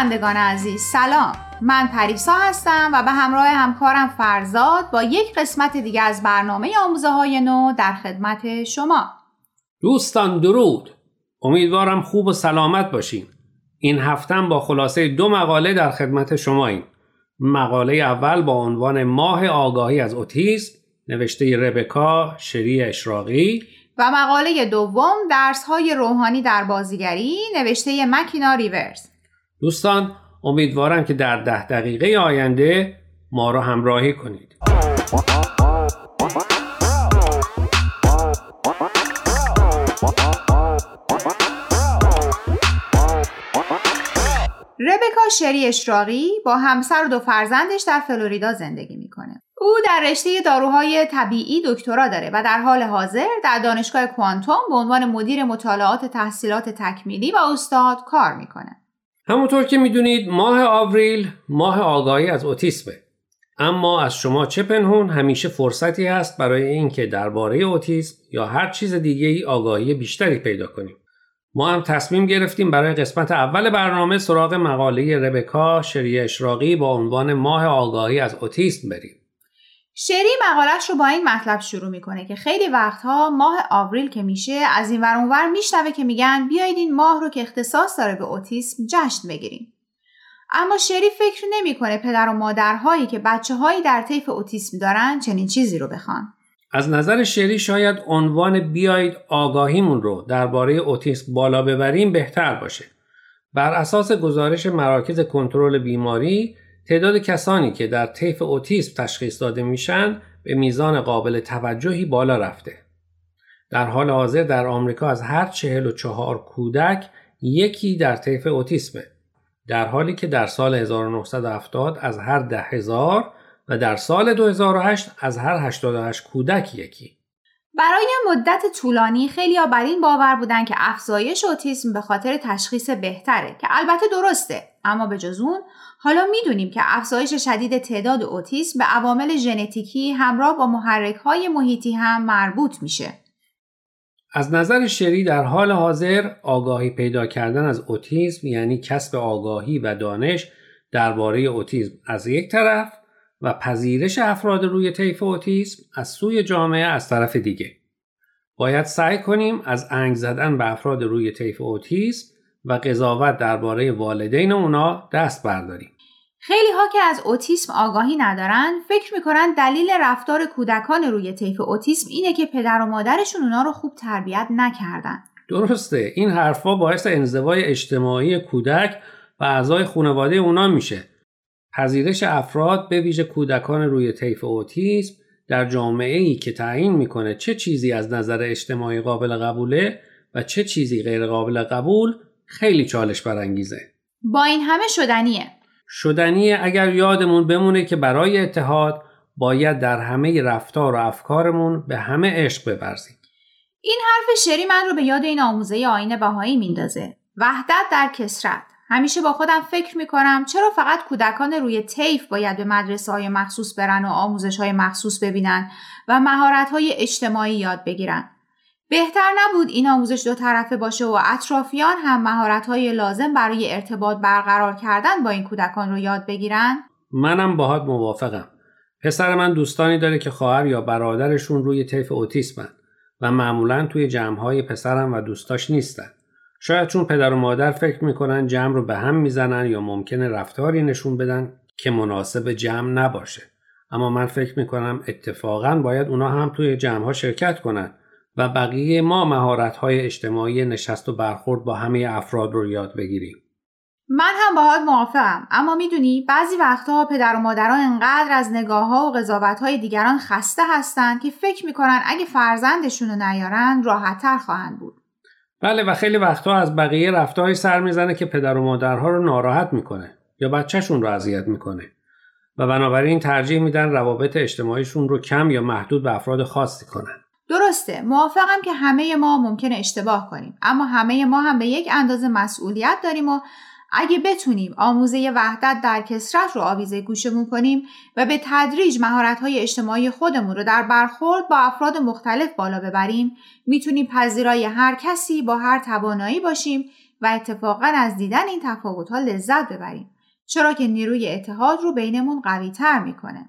شنوندگان عزیز سلام. من پریسا هستم و به همراه همکارم فرزاد با یک قسمت دیگه از برنامه آموزه های نو در خدمت شما. دوستان درود. امیدوارم خوب و سلامت باشین. این هفتم با خلاصه دو مقاله در خدمت شماییم. مقاله اول با عنوان ماه آگاهی از اوتیسم نوشته ربکا شری اشراقی. و مقاله دوم درس های روحانی در بازیگری نوشته مکینا ریورز. دوستان امیدوارم که در ده دقیقه آینده ما را همراهی کنید ربکا شری اشراقی با همسر و دو فرزندش در فلوریدا زندگی می‌کنه. او در رشته داروهای طبیعی دکترا داره و در حال حاضر در دانشگاه کوانتوم به عنوان مدیر مطالعات تحصیلات تکمیلی و استاد کار می‌کنه. همونطور که می‌دونید ماه آوریل ماه آگاهی از اوتیسمه. اما از شما چه پنهون همیشه فرصتی هست برای اینکه درباره اوتیسم یا هر چیز دیگه ای آگاهی بیشتری پیدا کنیم. ما هم تصمیم گرفتیم برای قسمت اول برنامه سراغ مقاله ربکا شری اشراقی با عنوان ماه آگاهی از اوتیسم بریم. شری مقالش رو با این مطلب شروع می‌کنه که خیلی وقتها ماه آوریل که میشه از این ور اونور میشنوه که میگن بیایید این ماه رو که اختصاص داره به اوتیسم جشن بگیریم. اما شری فکر نمی‌کنه پدر و مادرهایی که بچه هایی در طیف اوتیسم دارن چنین چیزی رو بخوان. از نظر شری شاید عنوان بیایید آگاهیمون رو درباره اوتیسم بالا ببریم بهتر باشه. بر اساس گزارش مراکز کنترل بیماری تعداد کسانی که در طیف اوتیسم تشخیص داده میشن به میزان قابل توجهی بالا رفته. در حال حاضر در آمریکا از هر 44 کودک یکی در طیف اوتیسمه. در حالی که در سال 1970 از هر ده هزار و در سال 2008 از هر 88 کودک یکی. برای مدت طولانی خیلی ها بر این باور بودن که افزایش اوتیسم به خاطر تشخیص بهتره که البته درسته اما به جز اون حالا می‌دونیم که افزایش شدید تعداد اوتیسم به عوامل ژنتیکی همراه با محرک های محیطی هم مربوط میشه. از نظر شری در حال حاضر آگاهی پیدا کردن از اوتیسم یعنی کسب آگاهی و دانش درباره اوتیسم از یک طرف و پذیرش افراد روی طیف اوتیسم از سوی جامعه از طرف دیگه. باید سعی کنیم از انگ زدن به افراد روی طیف اوتیسم و قضاوت درباره والدین اونا دست برداریم. خیلی ها که از اوتیسم آگاهی ندارن فکر می‌کنن دلیل رفتار کودکان روی طیف اوتیسم اینه که پدر و مادرشون اونا رو خوب تربیت نکردن. درسته این حرفا باعث انزوای اجتماعی کودک و اعضای خانواده اونا میشه پذیرش افراد به ویژه کودکان روی طیف اوتیسم در جامعه ای که تعیین می‌کنه چه چیزی از نظر اجتماعی قابل قبوله و چه چیزی غیر قابل قبول خیلی چالش برانگیزه. با این همه شدنیه. شدنیه اگر یادمون بمونه که برای اتحاد باید در همه رفتار و افکارمون به همه عشق ببرزیم. این حرف شری من رو به یاد این آموزه آین بهایی میندازه. وحدت در کسرت. همیشه با خودم فکر می‌کنم چرا فقط کودکان روی طیف باید به مدرسه های مخصوص برن و آموزش های مخصوص ببینن و مهارت های اجتماعی یاد بگیرن. بهتر نبود این آموزش دو طرفه باشه و اطرافیان هم مهارت های لازم برای ارتباط برقرار کردن با این کودکان رو یاد بگیرن؟ منم باهات موافقم. پسر من دوستانی داره که خواهر یا برادرشون روی طیف اوتیسمن و معمولا توی جمعهای پسرم و دوستاش نیستن. شاید چون پدر و مادر فکر می‌کنن جمع رو به هم می‌زنن یا ممکنه رفتاری نشون بدن که مناسب جمع نباشه. اما من فکر می‌کنم اتفاقا باید اونا هم توی جمع ها شرکت کنن و بقیه ما مهارت های اجتماعی نشست و برخورد با همه افراد رو یاد بگیریم. من هم باهات موافقم اما می‌دونی بعضی وقتها پدر و مادرها انقدر از نگاه ها و قضاوت های دیگران خسته هستند که فکر می‌کنن اگه فرزندشون رو نیارن راحتتر خواهند بود. بله و خیلی وقتها از بقیه رفتاری سر می‌زنه که پدر و مادرها رو ناراحت می‌کنه یا بچهشون رو اذیت می‌کنه و بنابراین ترجیح میدن روابط اجتماعیشون رو کم یا محدود به افراد خاصی کنن. درسته موافقم که همه ما ممکنه اشتباه کنیم اما همه ما هم به یک اندازه مسئولیت داریم و اگه بتونیم آموزه وحدت در کسرت رو آویزه گوشمون کنیم و به تدریج مهارت‌های اجتماعی خودمون رو در برخورد با افراد مختلف بالا ببریم می‌تونیم پذیرای هر کسی با هر توانایی باشیم و اتفاقا از دیدن این تفاوت ها لذت ببریم چرا که نیروی اتحاد رو بینمون قوی تر می‌کنه.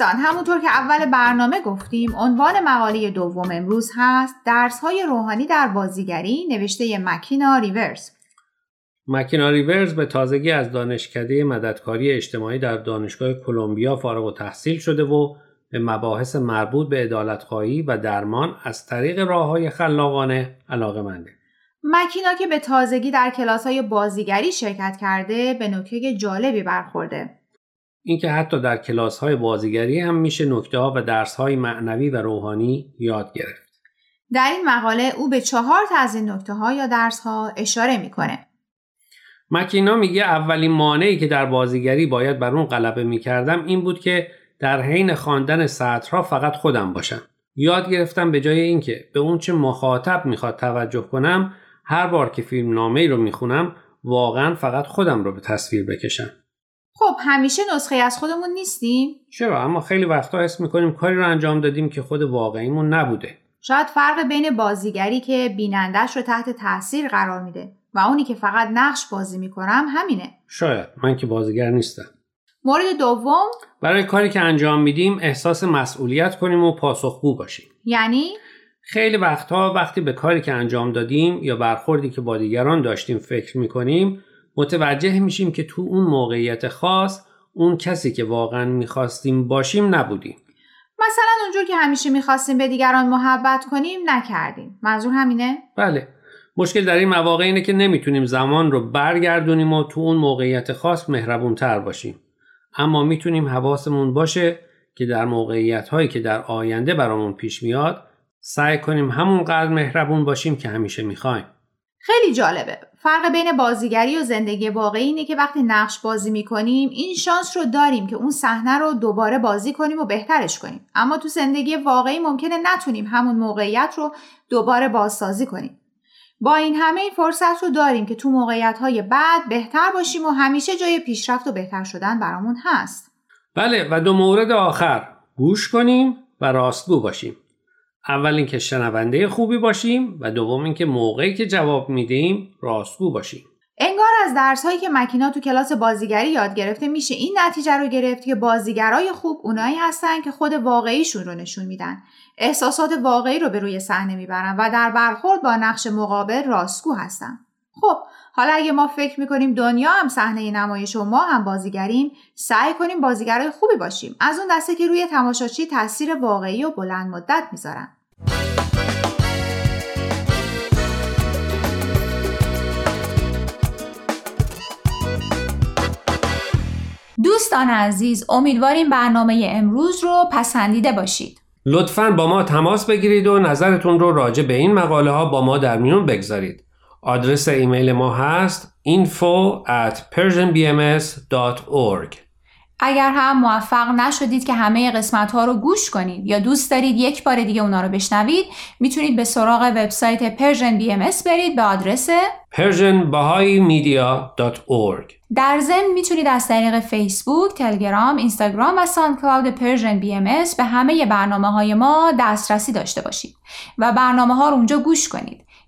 دوستان همونطور که اول برنامه گفتیم عنوان مقاله دوم امروز هست درس های روحانی در بازیگری نوشته مکینا ریورز مکینا ریورز به تازگی از دانشکده مددکاری اجتماعی در دانشگاه کلمبیا فارغ و تحصیل شده و به مباحث مربوط به عدالتخواهی و درمان از طریق راه های خلاقانه علاقه منده. مکینا که به تازگی در کلاس های بازیگری شرکت کرده به نکته جالبی برخورده. اینکه حتی در کلاس های بازیگری هم میشه نکته ها و درس های معنوی و روحانی یاد گرفت. در این مقاله او به چهار تا از این نکته ها یا درس ها اشاره می‌کنه. مکینا میگه اولین مانعی که در بازیگری باید بر اون غلبه می‌کردم این بود که در حین خواندن سطرها فقط خودم باشم. یاد گرفتم به جای اینکه به اون چه مخاطب می‌خواد توجه کنم هر بار که فیلم نامه ای رو می‌خونم واقعا فقط خودم رو به تصویر بکشم. خب همیشه نسخه از خودمون نیستیم؟ چرا اما خیلی وقتا حس می‌کنیم کاری رو انجام دادیم که خود واقعیمون نبوده. شاید فرق بین بازیگری که بینندش رو تحت تاثیر قرار میده و اونی که فقط نقش بازی می‌کنم همینه. شاید من که بازیگر نیستم. مورد دوم برای کاری که انجام میدیم احساس مسئولیت کنیم و پاسخگو باشیم. یعنی خیلی وقتها وقتی به کاری که انجام دادیم یا برخوردی که با دیگران داشتیم فکر می‌کنیم متوجه میشیم که تو اون موقعیت خاص اون کسی که واقعا می‌خواستیم باشیم نبودیم. مثلا اونجور که همیشه می‌خواستیم به دیگران محبت کنیم نکردیم. منظور همینه؟ بله. مشکل در این مواقع اینه که نمی‌تونیم زمان رو برگردونیم و تو اون موقعیت خاص مهربون تر باشیم. اما می‌تونیم حواسمون باشه که در موقعیت هایی که در آینده برامون پیش میاد سعی کنیم همونقدر مهربون باشیم که همیشه می‌خوایم. خیلی جالبه. فرق بین بازیگری و زندگی واقعی اینه که وقتی نقش بازی می‌کنیم این شانس رو داریم که اون صحنه رو دوباره بازی کنیم و بهترش کنیم. اما تو زندگی واقعی ممکنه نتونیم همون موقعیت رو دوباره بازسازی کنیم. با این همه این فرصت رو داریم که تو موقعیت های بعد بهتر باشیم و همیشه جای پیشرفت و بهتر شدن برامون هست. بله و دو مورد آخر گوش کنیم و راستگو باشیم. اول اینکه شنونده خوبی باشیم و دوم اینکه موقعی که جواب میدیم راستگو باشیم. انگار از درس هایی که مکینا تو کلاس بازیگری یاد گرفته میشه این نتیجه رو گرفت که بازیگرای خوب اونایی هستن که خود واقعیشون رو نشون میدن احساسات واقعی رو به روی صحنه می‌برن و در برخورد با نقش مقابل راستگو هستن خب حالا اگه ما فکر می‌کنیم دنیا هم صحنه نمایش و ما هم بازیگریم سعی کنیم بازیگرای خوبی باشیم. از اون دسته که روی تماشاچی تاثیر واقعی و بلند مدت می‌ذارن. دوستان عزیز امیدواریم برنامه امروز رو پسندیده باشید. لطفا با ما تماس بگیرید و نظرتون رو راجع به این مقاله ها با ما در میون بگذارید. آدرس ایمیل ما هست info at persianbms.org اگر هم موفق نشدید که همه قسمت ها رو گوش کنید یا دوست دارید یک بار دیگه اونا رو بشنوید می‌تونید به سراغ وبسایت Persian BMS برید به آدرس persianbahaimedia.org در ضمن می‌تونید از طریق فیسبوک، تلگرام، اینستاگرام و Cloud Persian BMS به همه برنامه های ما دسترسی داشته باشید و برنامه ها رو اونجا گوش کنید.